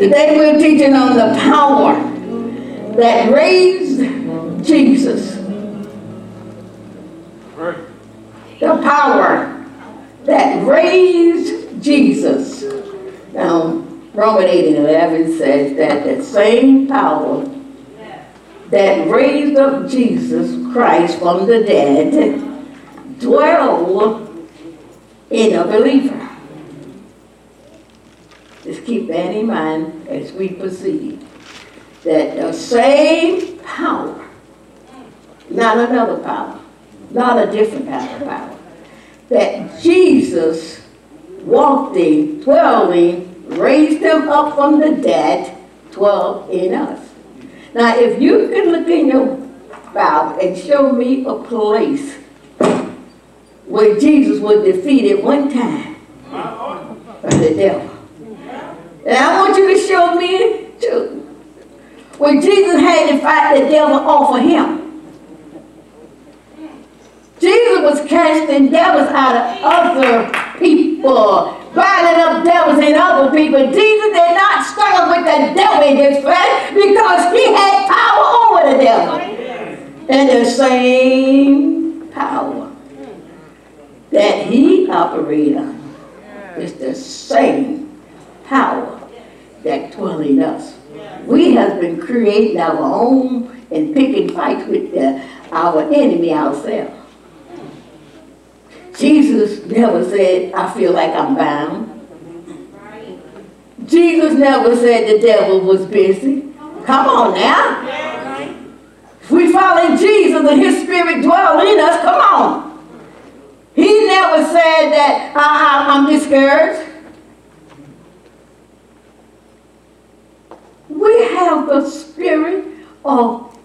Today we're teaching on the power that raised Jesus. The power that raised Jesus. Now, Roman 8 and 11 says that the same power that raised up Jesus Christ from the dead dwell in a believer. Just keep that in mind as we proceed. That the same power, not another power, not a different kind of power, that Jesus walked in, dwelling, raised him up from the dead, dwell in us. Now, if you could look in your Bible and show me a place where Jesus was defeated one time by the devil. And I want you to show me too. When Jesus had to fight the devil off of him. Jesus was casting devils out of other people, binding up devils in other people. Jesus did not struggle with the devil in his flesh because he had power over the devil. And the same power that he operated on is the same power that in us. We have been creating our own and picking fights with the, our enemy ourselves. Jesus never said, I feel like I'm bound. Jesus never said the devil was busy. Come on now. If we follow Jesus and his spirit dwell in us, come on. He never said that I, I, I'm discouraged. We have the spirit of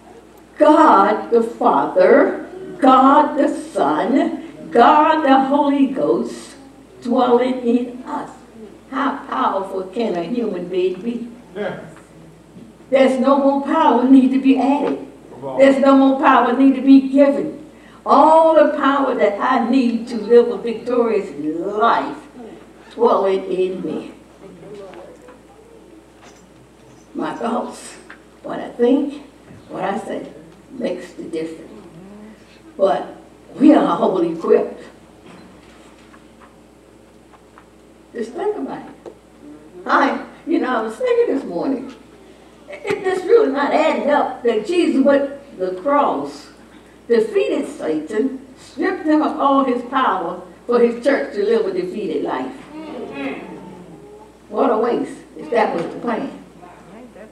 God the Father, God the Son, God the Holy Ghost dwelling in us. How powerful can a human being be? There's no more power need to be added. There's no more power need to be given. All the power that I need to live a victorious life dwelling in me. My thoughts, what I think, what I say makes the difference. But we are wholly equipped. Just think about it. I, you know, I was thinking this morning, it, it's really not adding up that Jesus went the cross, defeated Satan, stripped him of all his power for his church to live a defeated life. Mm-hmm. What a waste if that was the plan.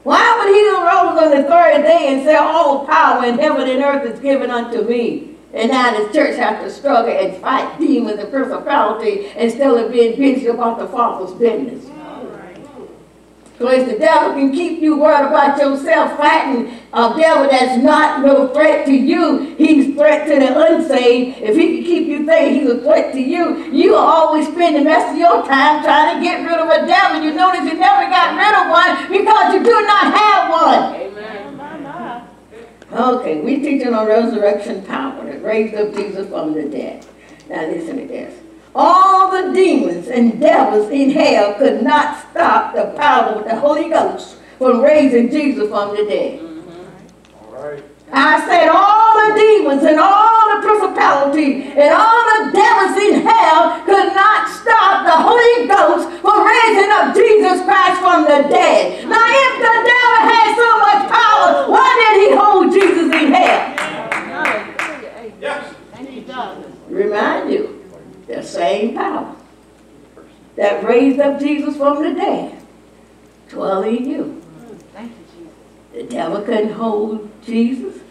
Why would he arose on the third day and say, All power in heaven and earth is given unto me? And now the church has to struggle and fight demons and principality instead of being busy about the Father's business. Because the devil can keep you worried about yourself fighting a devil that's not no threat to you. He's threat to the unsaved. If he can keep you thinking he's a threat to you, you always spend the rest of your time trying to get rid of a devil. You notice you never got rid of one because you do not have one. Amen. Okay, we teaching on resurrection power that raised up Jesus from the dead. Now listen to this. All the demons and devils in hell could not stop the power of the Holy Ghost from raising Jesus from the dead. I said all the demons and all the principalities and all the devils in hell could not stop the Holy Ghost from raising up Jesus Christ from the dead. Now if the devil had so much power, why did he hold Jesus in hell? Yes. And he. Remind you, the same power that raised up Jesus from the dead dwell in you. Thank you, Jesus. The devil couldn't hold Jesus.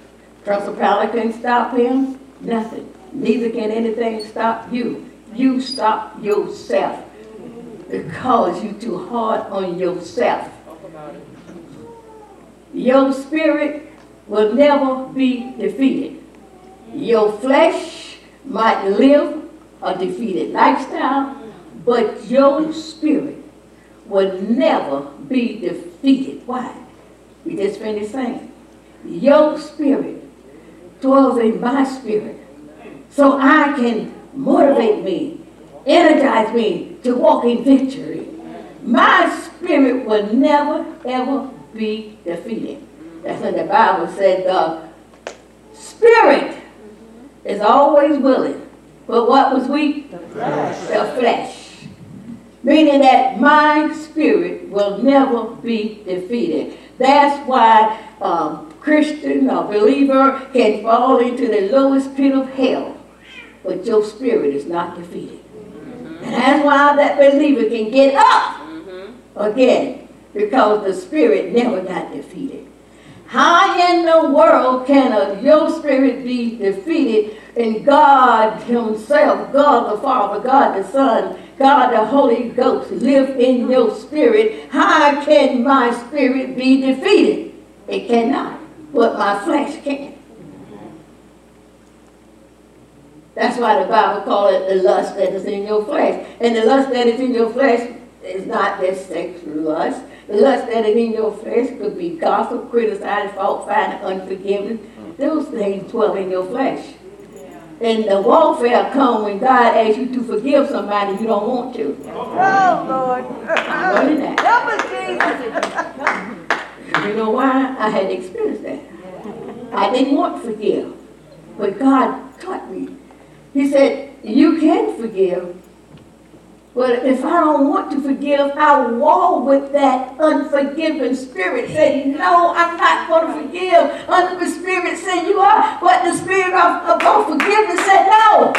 Principality couldn't stop him. Nothing. Neither can anything stop you. You stop yourself because you're too hard on yourself. Your spirit will never be defeated. Your flesh might live a defeated lifestyle, but your spirit will never be defeated. Why? We just finished saying, your spirit dwells in my spirit. So I can motivate me, energize me to walk in victory. My spirit will never, ever be defeated. That's what the Bible said. The spirit is always willing. But what was weak? The flesh. The flesh. Meaning that my spirit will never be defeated. That's why um, a Christian or believer can fall into the lowest pit of hell, but your spirit is not defeated. Mm-hmm. And that's why that believer can get up mm-hmm. again, because the spirit never got defeated. How in the world can a, your spirit be defeated and God Himself, God the Father, God the Son, God the Holy Ghost live in your spirit? How can my spirit be defeated? It cannot, but my flesh can. That's why the Bible calls it the lust that is in your flesh. And the lust that is in your flesh is not this sexual lust. The lust that is in your flesh could be gossip, criticize, fault finding, unforgiveness. Mm. Those things dwell in your flesh. And the warfare comes when God asks you to forgive somebody you don't want to. Oh, Lord. I'm learning that. Help us, Jesus. You know why? I had experienced that. I didn't want to forgive. But God taught me. He said, You can forgive. But if I don't want to forgive, I war with that unforgiving spirit. Say, no, I'm not going to forgive. The spirit said you are. But the spirit of, of unforgiveness said no.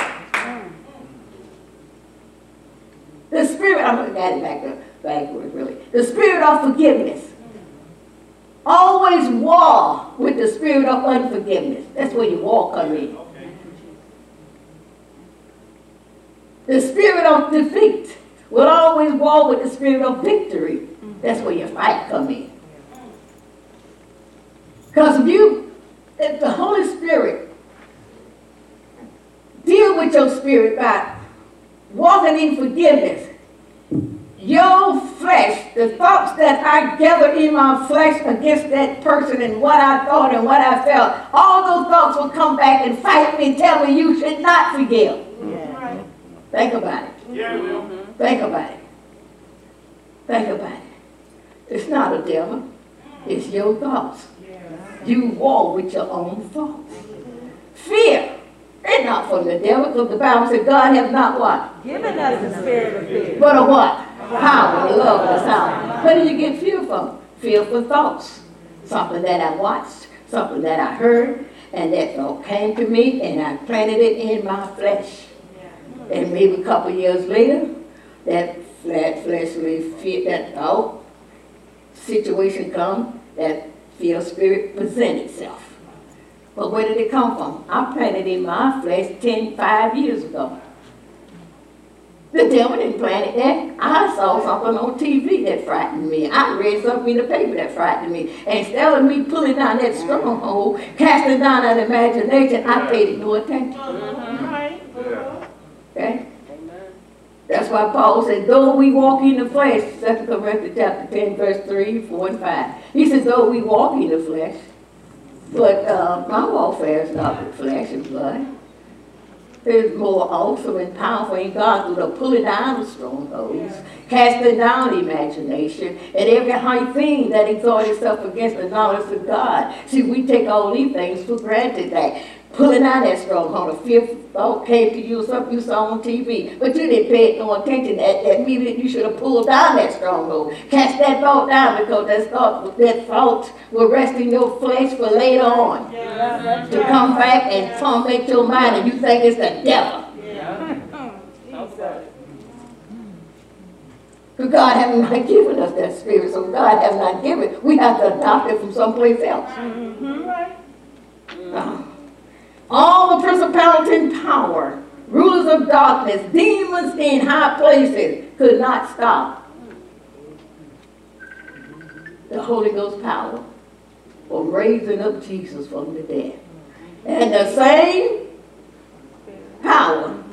The spirit, I'm looking at it back up, backwards really. The spirit of forgiveness always war with the spirit of unforgiveness. That's where your war come in. The spirit of defeat will always war with the spirit of victory. That's where your fight come in. Because if you, if the Holy Spirit deal with your spirit by walking in forgiveness, your flesh, the thoughts that I gathered in my flesh against that person and what I thought and what I felt, all those thoughts will come back and fight me and tell me you should not forgive. Right. Think about it. Yeah, Will. Think about it. Think about it. It's not a devil. It's your thoughts. You war with your own thoughts. Fear. It's not from the devil because the Bible said God has not what? Given us the spirit of fear. But a what? Power, love, and a sound. Where do you get fear from? Fear for thoughts. Something that I watched, something that I heard, and that thought came to me, and I planted it in my flesh. And maybe a couple years later, that flat fleshly fear, that thought situation come, that fear spirit present itself. But where did it come from? I planted in my flesh 10, 5 years ago. The devil didn't plant it there. I saw something on TV that frightened me. I read something in the paper that frightened me. And instead of me pulling down that stronghold, casting down that imagination, I paid it no attention. Right. Yeah. Okay? That's why Paul said, though we walk in the flesh, 2 Corinthians chapter 10, verse 3, 4, and 5. He says, though we walk in the flesh, but uh, my warfare is not with flesh and blood. It's more awesome and powerful in God through the pulling down of strongholds, casting down imagination, and every high thing that exalts itself against the knowledge of God. See, we take all these things for granted that pulling out that stronghold, a fearful thought came to you, something you saw on TV, but you didn't pay no attention. That, that you should have pulled down that stronghold. Cast that thought down because that thought, that thought will rest in your flesh for later on Yeah, to come back and torment your mind and you think it's the devil. Jesus. Because God has not given us that spirit, so God has not given it. We have to adopt it from someplace else. Mm Right. Uh, All the principality and power, rulers of darkness, demons in high places could not stop the Holy Ghost power from raising up Jesus from the dead. And the same power,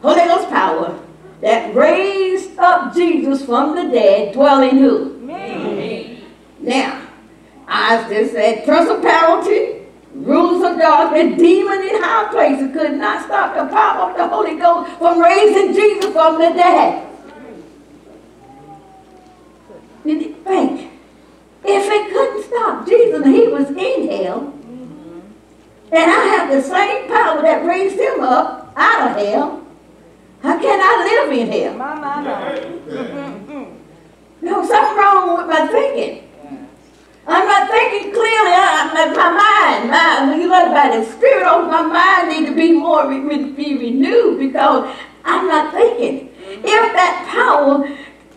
Holy Ghost power, that raised up Jesus from the dead dwell in who? Me. Now, I just said principality, rulers of darkness, demon in high places could not stop the power of the Holy Ghost from raising Jesus from the dead. did you think? If it couldn't stop Jesus, he was in hell, and I have the same power that raised him up out of hell, how can I live in hell? My, my, my. No, something wrong with my thinking. I'm not thinking clearly. I, my, my mind, my, you learn about the spirit of my mind need to be more re, re- be renewed because I'm not thinking. Mm-hmm. If that power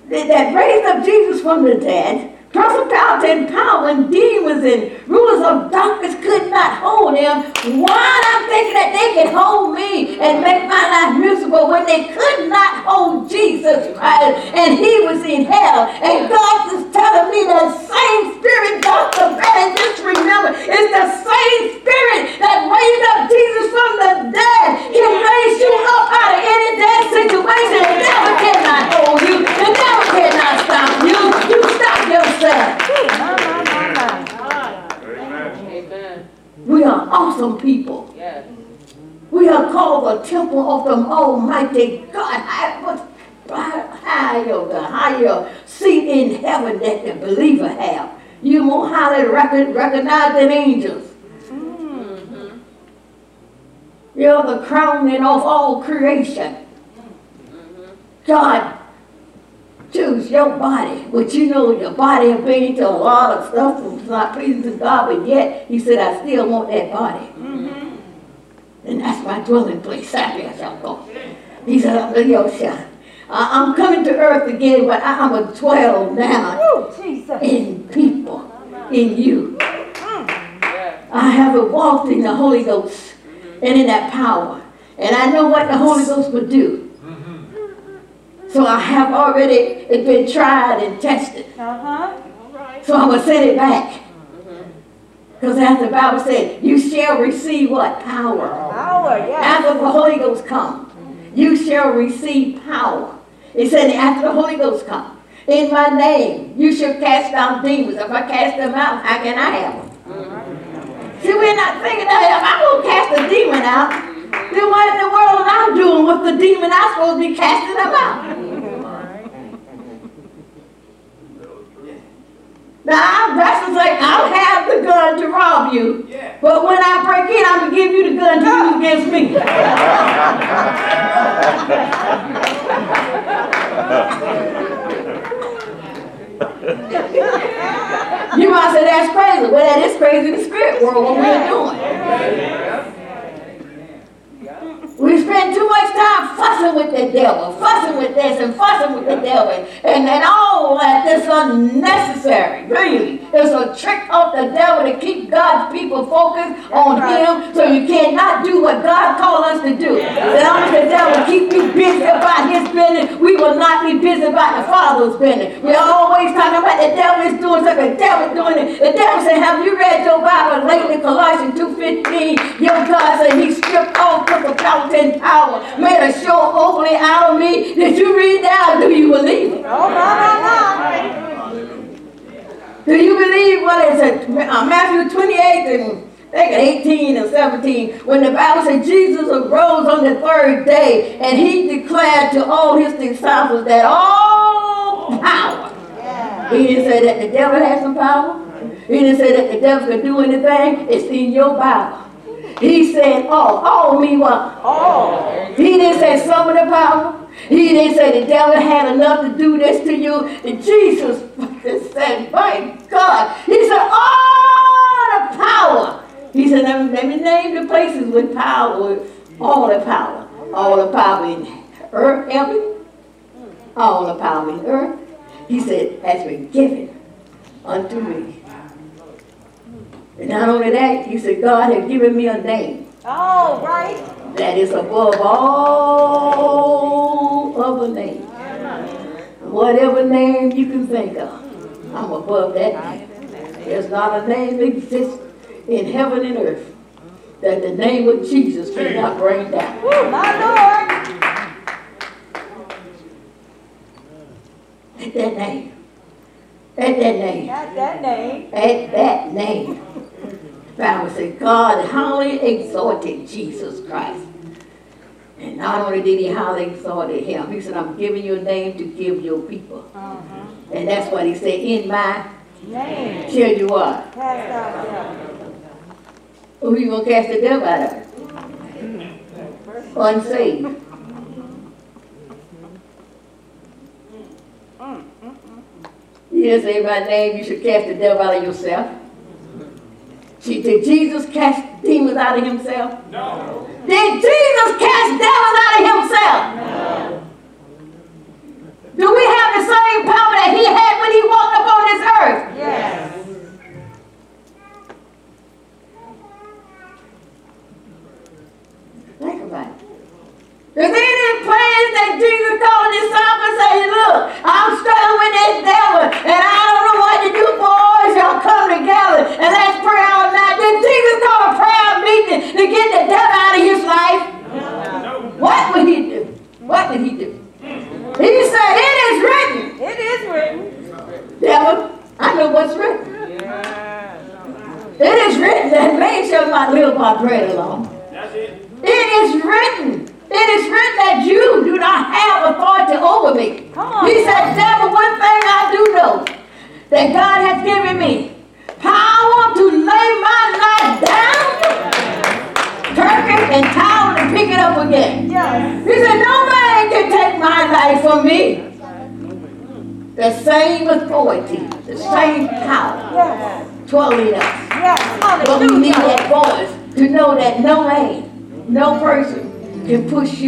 that, that raised up Jesus from the dead, principality and power and demons and rulers of darkness could not hold him, why I'm thinking that they can hold me and make my life miserable when they could not hold Jesus Christ and he was in hell. And God is telling me the same spirit, Dr. Bennett, just remember, it's the same spirit that raised up Jesus from the dead can raise you up out of any dead situation. The cannot hold you. Cannot stop you. You stop yourself. We are awesome people. We are called the temple of the Almighty God. I was higher, the higher seat in heaven that the believer have. You more highly recognized than angels. You're the crowning of all creation. God choose your body, which you know your body has been to a lot of stuff that's not pleasing to God, but yet He said, I still want that body. Mm-hmm. And that's my dwelling place. Happy I shall go. He said, I'm the Yosha. I'm coming to earth again, but I'm a dwell now Oh, Jesus. in people, in you. Yes. I have walked in the Holy Ghost and in that power. And I know what the Holy Ghost would do. So I have already it's been tried and tested. Uh-huh. So I'm going to send it back. Because as the Bible said, you shall receive what? Power. Power, yes. After the Holy Ghost come, you shall receive power. It said after the Holy Ghost come, in my name, you shall cast out demons. If I cast them out, how can I have them? See, we're not thinking that if I'm going to cast a demon out, then what in the world am I doing with the demon I'm supposed to be casting them out? Now, I'm dressed like I'll have the gun to rob you, but when I break in, I'm going to give you the gun to use against me. You might say that's crazy. Well, that is crazy in the spirit world, what we're doing. We spend too much time fussing with the devil, fussing with this and fussing with the devil, and, and all that is unnecessary, really. It's a trick of the devil to keep God's people focused on him so you cannot do what God called us to do. Long the devil keep you busy about his business, we will not be busy about the Father's business. We're always talking about the devil is doing something, the devil is doing it. The devil said, have you read your Bible lately, Colossians 2.15? Your God said he stripped all principality and power, made a show openly out of me. Did you read that or do you believe it? Oh, my, my, Do you believe what is it? Uh, Matthew 28 and I think 18 and 17, when the Bible said Jesus arose on the third day and he declared to all his disciples that all power, he didn't say that the devil has some power. He didn't say that the devil can do anything. It's in your Bible. He said all. All mean what? Oh. He didn't say some of the power. He didn't say the devil had enough to do this to you. And Jesus said, my God. He said, all the power. He said, let me, let me name the places with power, all the power. All the power in earth, heaven, all the power in earth. He said, has been given unto me. And not only that, he said, God has given me a name Oh, right. That is above all other names. Whatever name you can think of, I'm above that name. There's not a name that exists in heaven and earth that the name of Jesus cannot bring down. My Lord. At that name. At that name. Got that name. At that name. Bible said God highly exalted Jesus Christ. And not only did he highly exalted him, he said, I'm giving you a name to give your people. Uh-huh. And that's what he said, in my Name. shall you what? Cast out devils. Who you gonna cast the devil out of? Unsaved. You didn't say my name, you should cast the devil out of yourself. See, did Jesus cast demons out of himself? No. Did Jesus cast devils out of himself? No. Do we have the same power that he had when he walked upon this earth? Yes. Think about it. Is there any place that Jesus called the disciples and say, look, I'm struggling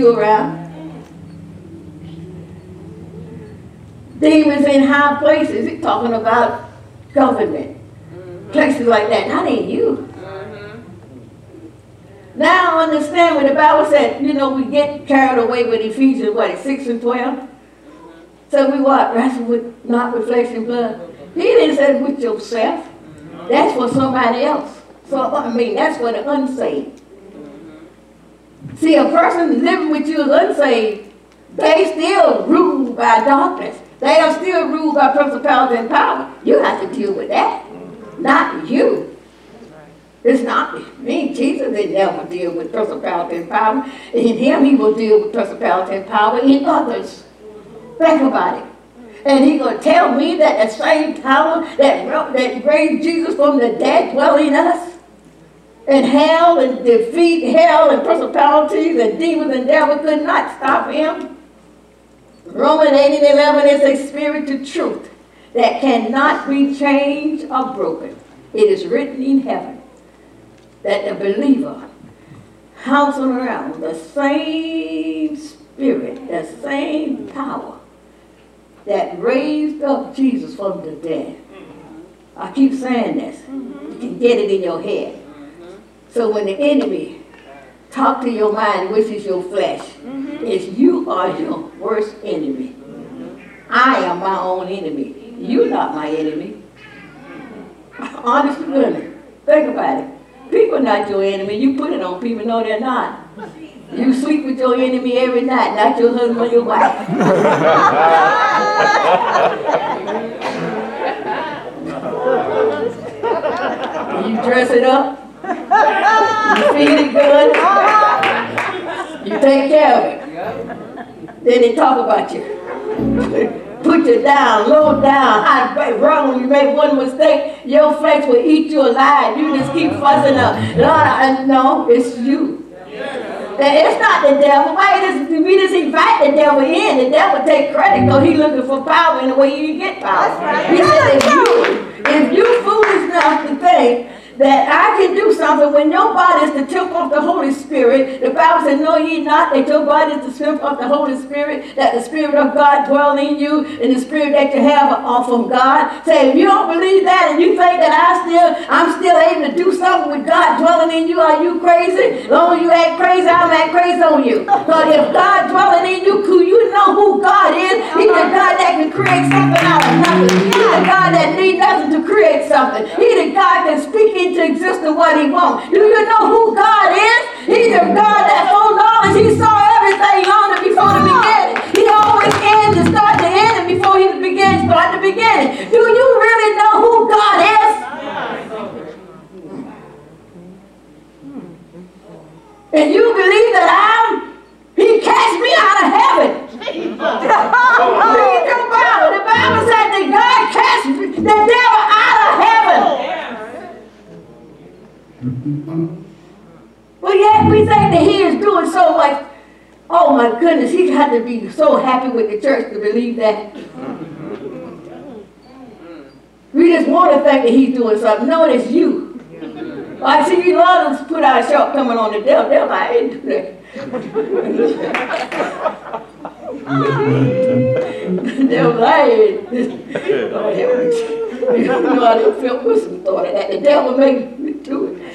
you around. Demons in high places, he's talking about government, places like that. That ain't you. Mm-hmm. Now I understand when the Bible said, you know, we get carried away with Ephesians, what, 6 and 12? Mm-hmm. So we what? Wrestle with, not with flesh and blood. He didn't say with yourself. Mm-hmm. That's for somebody else. So, I mean, that's for the unsaved. See, a person living with you is unsaved, they still ruled by darkness. They are still ruled by principalities and power. You have to deal with that, not you. It's not me. Jesus didn't ever deal with principality and power. In him, he will deal with principality and power in others. Think about it. And he's gonna tell me that the same power that, that raised Jesus from the dead dwell in us? And hell and defeat hell and principalities and demons and devil could not stop him. Romans 8 and 11 is a spiritual truth that cannot be changed or broken. It is written in heaven that the believer housing around the same spirit, the same power that raised up Jesus from the dead. I keep saying this. You can get it in your head. So when the enemy talk to your mind, which is your flesh, mm-hmm. is you are your worst enemy. I am my own enemy. You're not my enemy. Honest to goodness. Think about it. People are not your enemy. You put it on people, no, they're not. You sleep with your enemy every night, not your husband or your wife. you dress it up. You feed it good. You take care of it. Then they talk about you. Put you down, low down, high, wrong. When you make one mistake, your face will eat you alive. You just keep fussing up. Lord, I, no, it's you. It's not the devil. Why does we just invite the devil in? The devil take credit because he's looking for power in the way you get power. That's right. He said, if you, if you foolish enough to think that I can do something when your body is the temple of the Holy Spirit. The Bible says, No, ye not, that your body is the temple of the Holy Spirit, that the Spirit of God dwell in you, and the Spirit that you have are from God. Say, if you don't believe that and you think that I still, I'm still able to do something with God dwelling in you, are you crazy? As long as you act crazy, I'm act crazy on you. But if God dwelling in you, could something. He's the God that speak into existence what he wants. Do you know who God is? He's the God that full knowledge. He saw everything long before the beginning. He always ends and start the end before he begins, start the beginning. Do you really know who God is? And you believe that I'm, he cast me out of heaven. Read your Bible. The Bible said that But yet we think that he is doing so much. Oh my goodness, he had to be so happy with the church to believe that. We just want to think that he's doing something. No, it's you. I see you lot of us put our shortcoming on the devil. Devil, I ain't do that. devil, I ain't. Me. You know I didn't feel Wilson thought of that. The devil made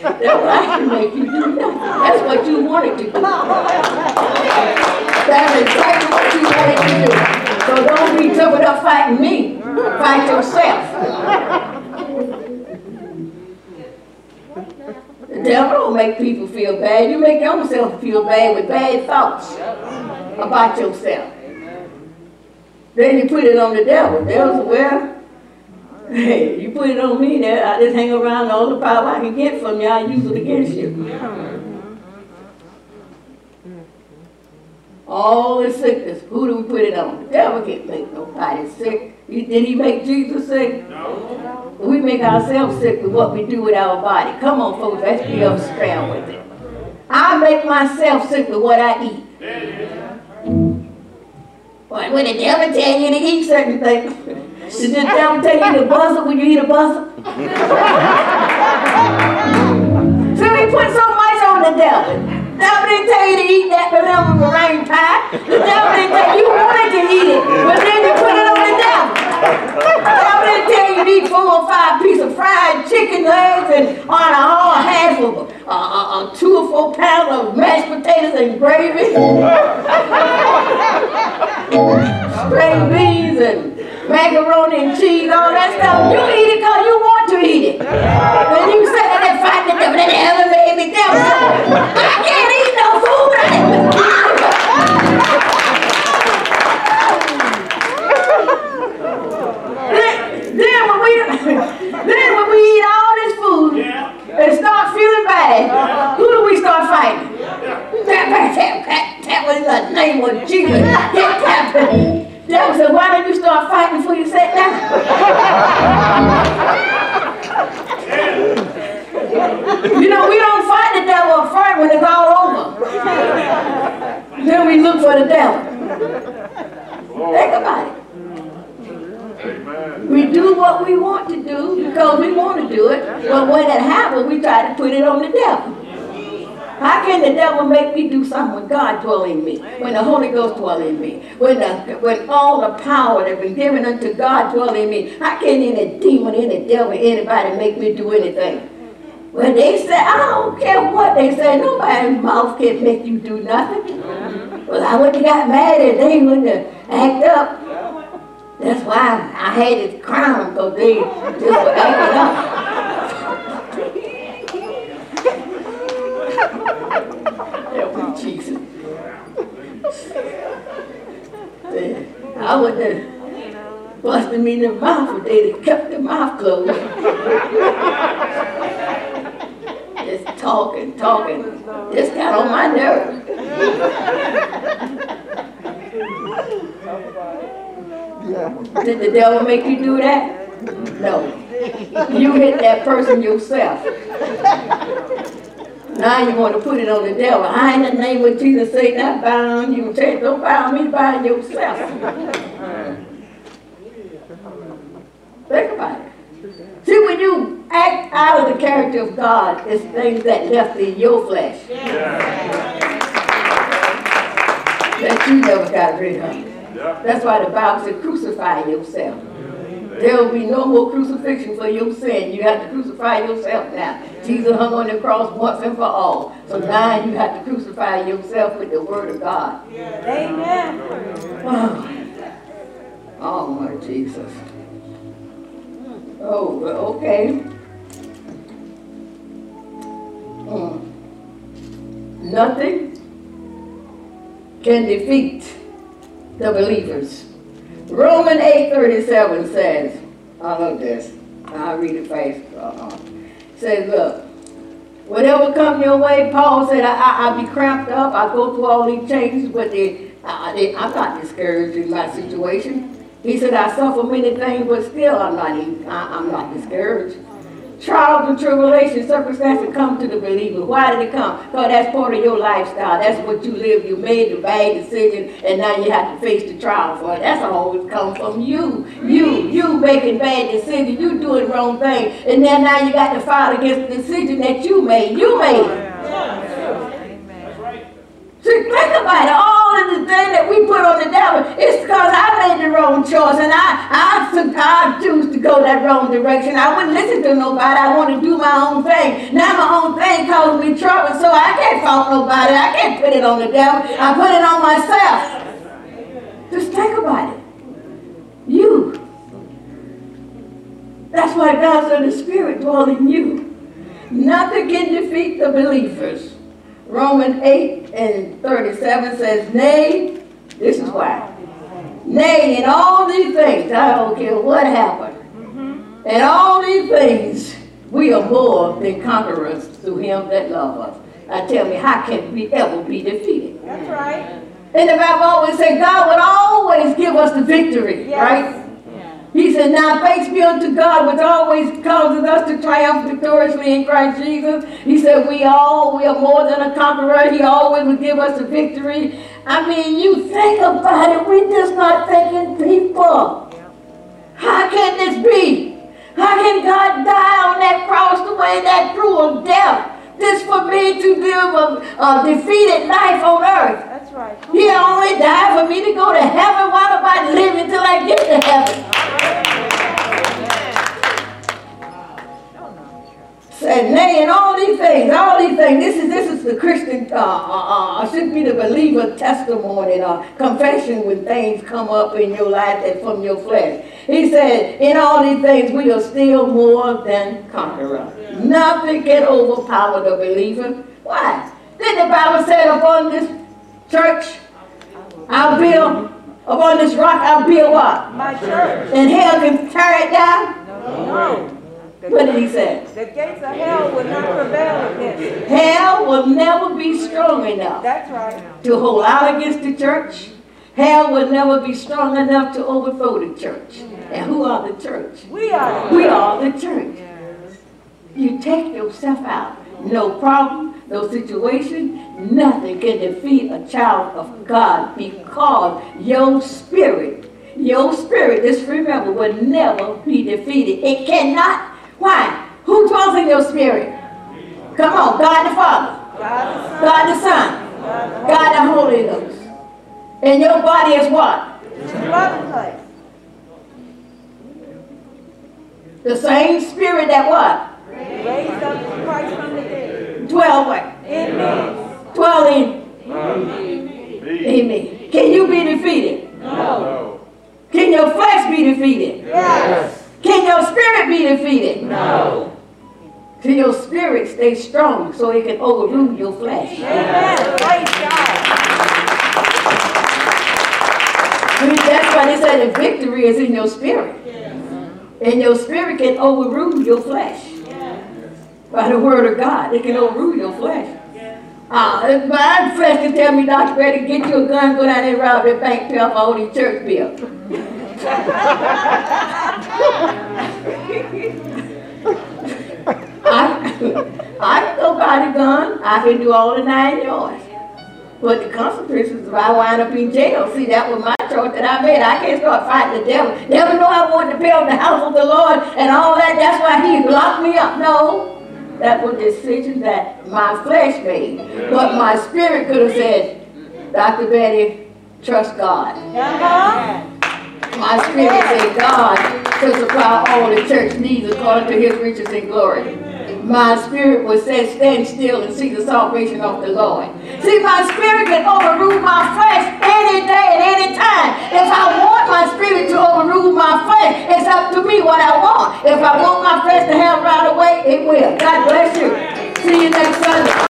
you do. That's what you wanted to do. That's exactly what you wanted to do. So don't be jumping up fighting me. Fight yourself. The devil don't make people feel bad. You make yourself feel bad with bad thoughts about yourself. Then you put it on the devil. The devil said, well, hey, you put it on me there. I just hang around all the power I can get from you. I use it against you. All the sickness, who do we put it on? The devil can't make nobody sick. Did he make Jesus sick? No. We make ourselves sick with what we do with our body. Come on, folks, let's be upstanding with it. I make myself sick with what I eat. But when the devil tell you to eat certain things, did the devil tell you to buzzer when you eat a buzzer? so we put so much on the devil. The devil didn't tell you to eat that banana meringue pie. The devil didn't tell you, you wanted to eat it, but then you put it on the devil. The devil didn't tell you to eat four or five pieces of fried chicken legs and on a whole half of uh, uh, two or four pounds of mashed potatoes and gravy. String beans and macaroni and cheese, all that stuff. You eat it because you want to eat it. Then you sit there fighting the devil. The devil made me. I can't eat no food. Dwell in me, when the Holy Ghost dwell in me, when the, when all the power that's been given unto God dwell in me? I can't any demon, any devil, anybody make me do anything? When they say, I don't care what they say, nobody's mouth can make you do nothing. Well, I wouldn't got mad at they wouldn't act up. That's why I had to crown because they just were acting up. Help me, Jesus. I wouldn't have busted me in the mouth if they'd have kept their mouth closed. Just talking, talking. Just got on my nerve. Did the devil make you do that? No. You hit that person yourself. Now you want to put it on the devil. I in the name of Jesus say not bound you. Say, don't bound me, bind yourself. Think about it. See, when you act out of the character of God, it's things that left in your flesh. That you never got rid of. That's why the Bible said crucify yourself. There will be no more crucifixion for your sin. You have to crucify yourself now. Jesus hung on the cross once and for all. So now you have to crucify yourself with the word of God. Amen. Oh, oh my Jesus. Oh, okay. Mm. Nothing can defeat the believers. Romans 8:37 says, I love this. I'll read it fast. Uh-uh. Says, look, whatever come your way, Paul said, I, I, I be cramped up. I go through all these changes, but they, I, they, I'm not discouraged in my situation. He said, I suffer many things, but still I'm not, I, I'm not discouraged. Trials and tribulations, circumstances come to the believer. Why did it come? Because that's part of your lifestyle. That's what you live. You made the bad decision, and now you have to face the trial for it. That's all it comes from you. You, you making bad decisions. You doing wrong thing, and then now you got to fight against the decision that you made. You made it. See, think about it. The thing that we put on the devil is because I made the wrong choice and I, I, I choose to go that wrong direction. I wouldn't listen to nobody. I want to do my own thing. Now my own thing causes me trouble, so I can't fault nobody. I can't put it on the devil. I put it on myself. Just think about it. You. That's why God's said the Spirit dwells in you. Nothing can defeat the believers. Romans 8 and 37 says, Nay, this is why. Nay, in all these things, I don't care what happened, mm-hmm. in all these things, we are more than conquerors through him that love us. Now tell me, how can we ever be defeated? That's right. And the Bible always said God would always give us the victory, Yes. right? He said, Now thanks be unto God, which always causes us to triumph victoriously in Christ Jesus. He said, We all, we are more than a conqueror. He always will give us the victory. I mean, you think about it, we're just not thinking people. How can this be? How can God die on that cross the way that cruel death? This for me to live a, a defeated life on earth. Right. He only died for me to go to heaven. What about living till I get to heaven? Said, nay, and all these things, all these things. This is this is the Christian, uh, uh, uh, should be the believer testimony, uh, confession when things come up in your life and from your flesh. He said, in all these things, we are still more than conquerors. Nothing can overpower the believer. Why? Then the Bible said, upon this church, I'll build, upon this rock, I'll build what? My church. And hell can tear it down? No. What did he say? The gates of hell will not prevail against it. Hell will never be strong enough That's right. to hold out against the church. Hell will never be strong enough to overthrow the church. And who are the church? We are. We are the church. You take yourself out. No problem, no situation, nothing can defeat a child of God because your spirit, your spirit, just remember, will never be defeated. It cannot. Why? Who dwells in your spirit? Come on, God the Father, God the Son. God the the Holy Ghost. And your body is what? Place. The same spirit that what? Raised up Christ from the dead. Dwell where? In me. Dwell in. Amen. Can you be defeated? No. Can your flesh be defeated? Yes. Can your spirit be defeated? No. Can your spirit stay strong so it can overrule your flesh? Amen. Praise God. That's why they say the victory is in your spirit. And your spirit can overrule your flesh. By the word of God, it can overrule your flesh. Uh, my flesh can tell me, Dr. Betty, get you a gun, go down there rob that bank, pay off all these church bills. I, I can go buy the gun. I can do all the nine yards. But the consequences if I wind up in jail, see, that was my choice that I made. I can't start fighting the devil. Devil know I wanted to build the house of the Lord and all that. That's why he locked me up. No. That was a decision that my flesh made. But my spirit could have said, Dr. Betty, trust God. Uh-huh. My spirit said, God shall supply all the church needs according to his riches and glory. My spirit was said, stand still and see the salvation of the Lord. See, my spirit can overrule my flesh any day and any time. If I want my spirit to overrule my flesh, it's up to me what I want. If I want my flesh to have right away, it will. God bless you. See you next Sunday.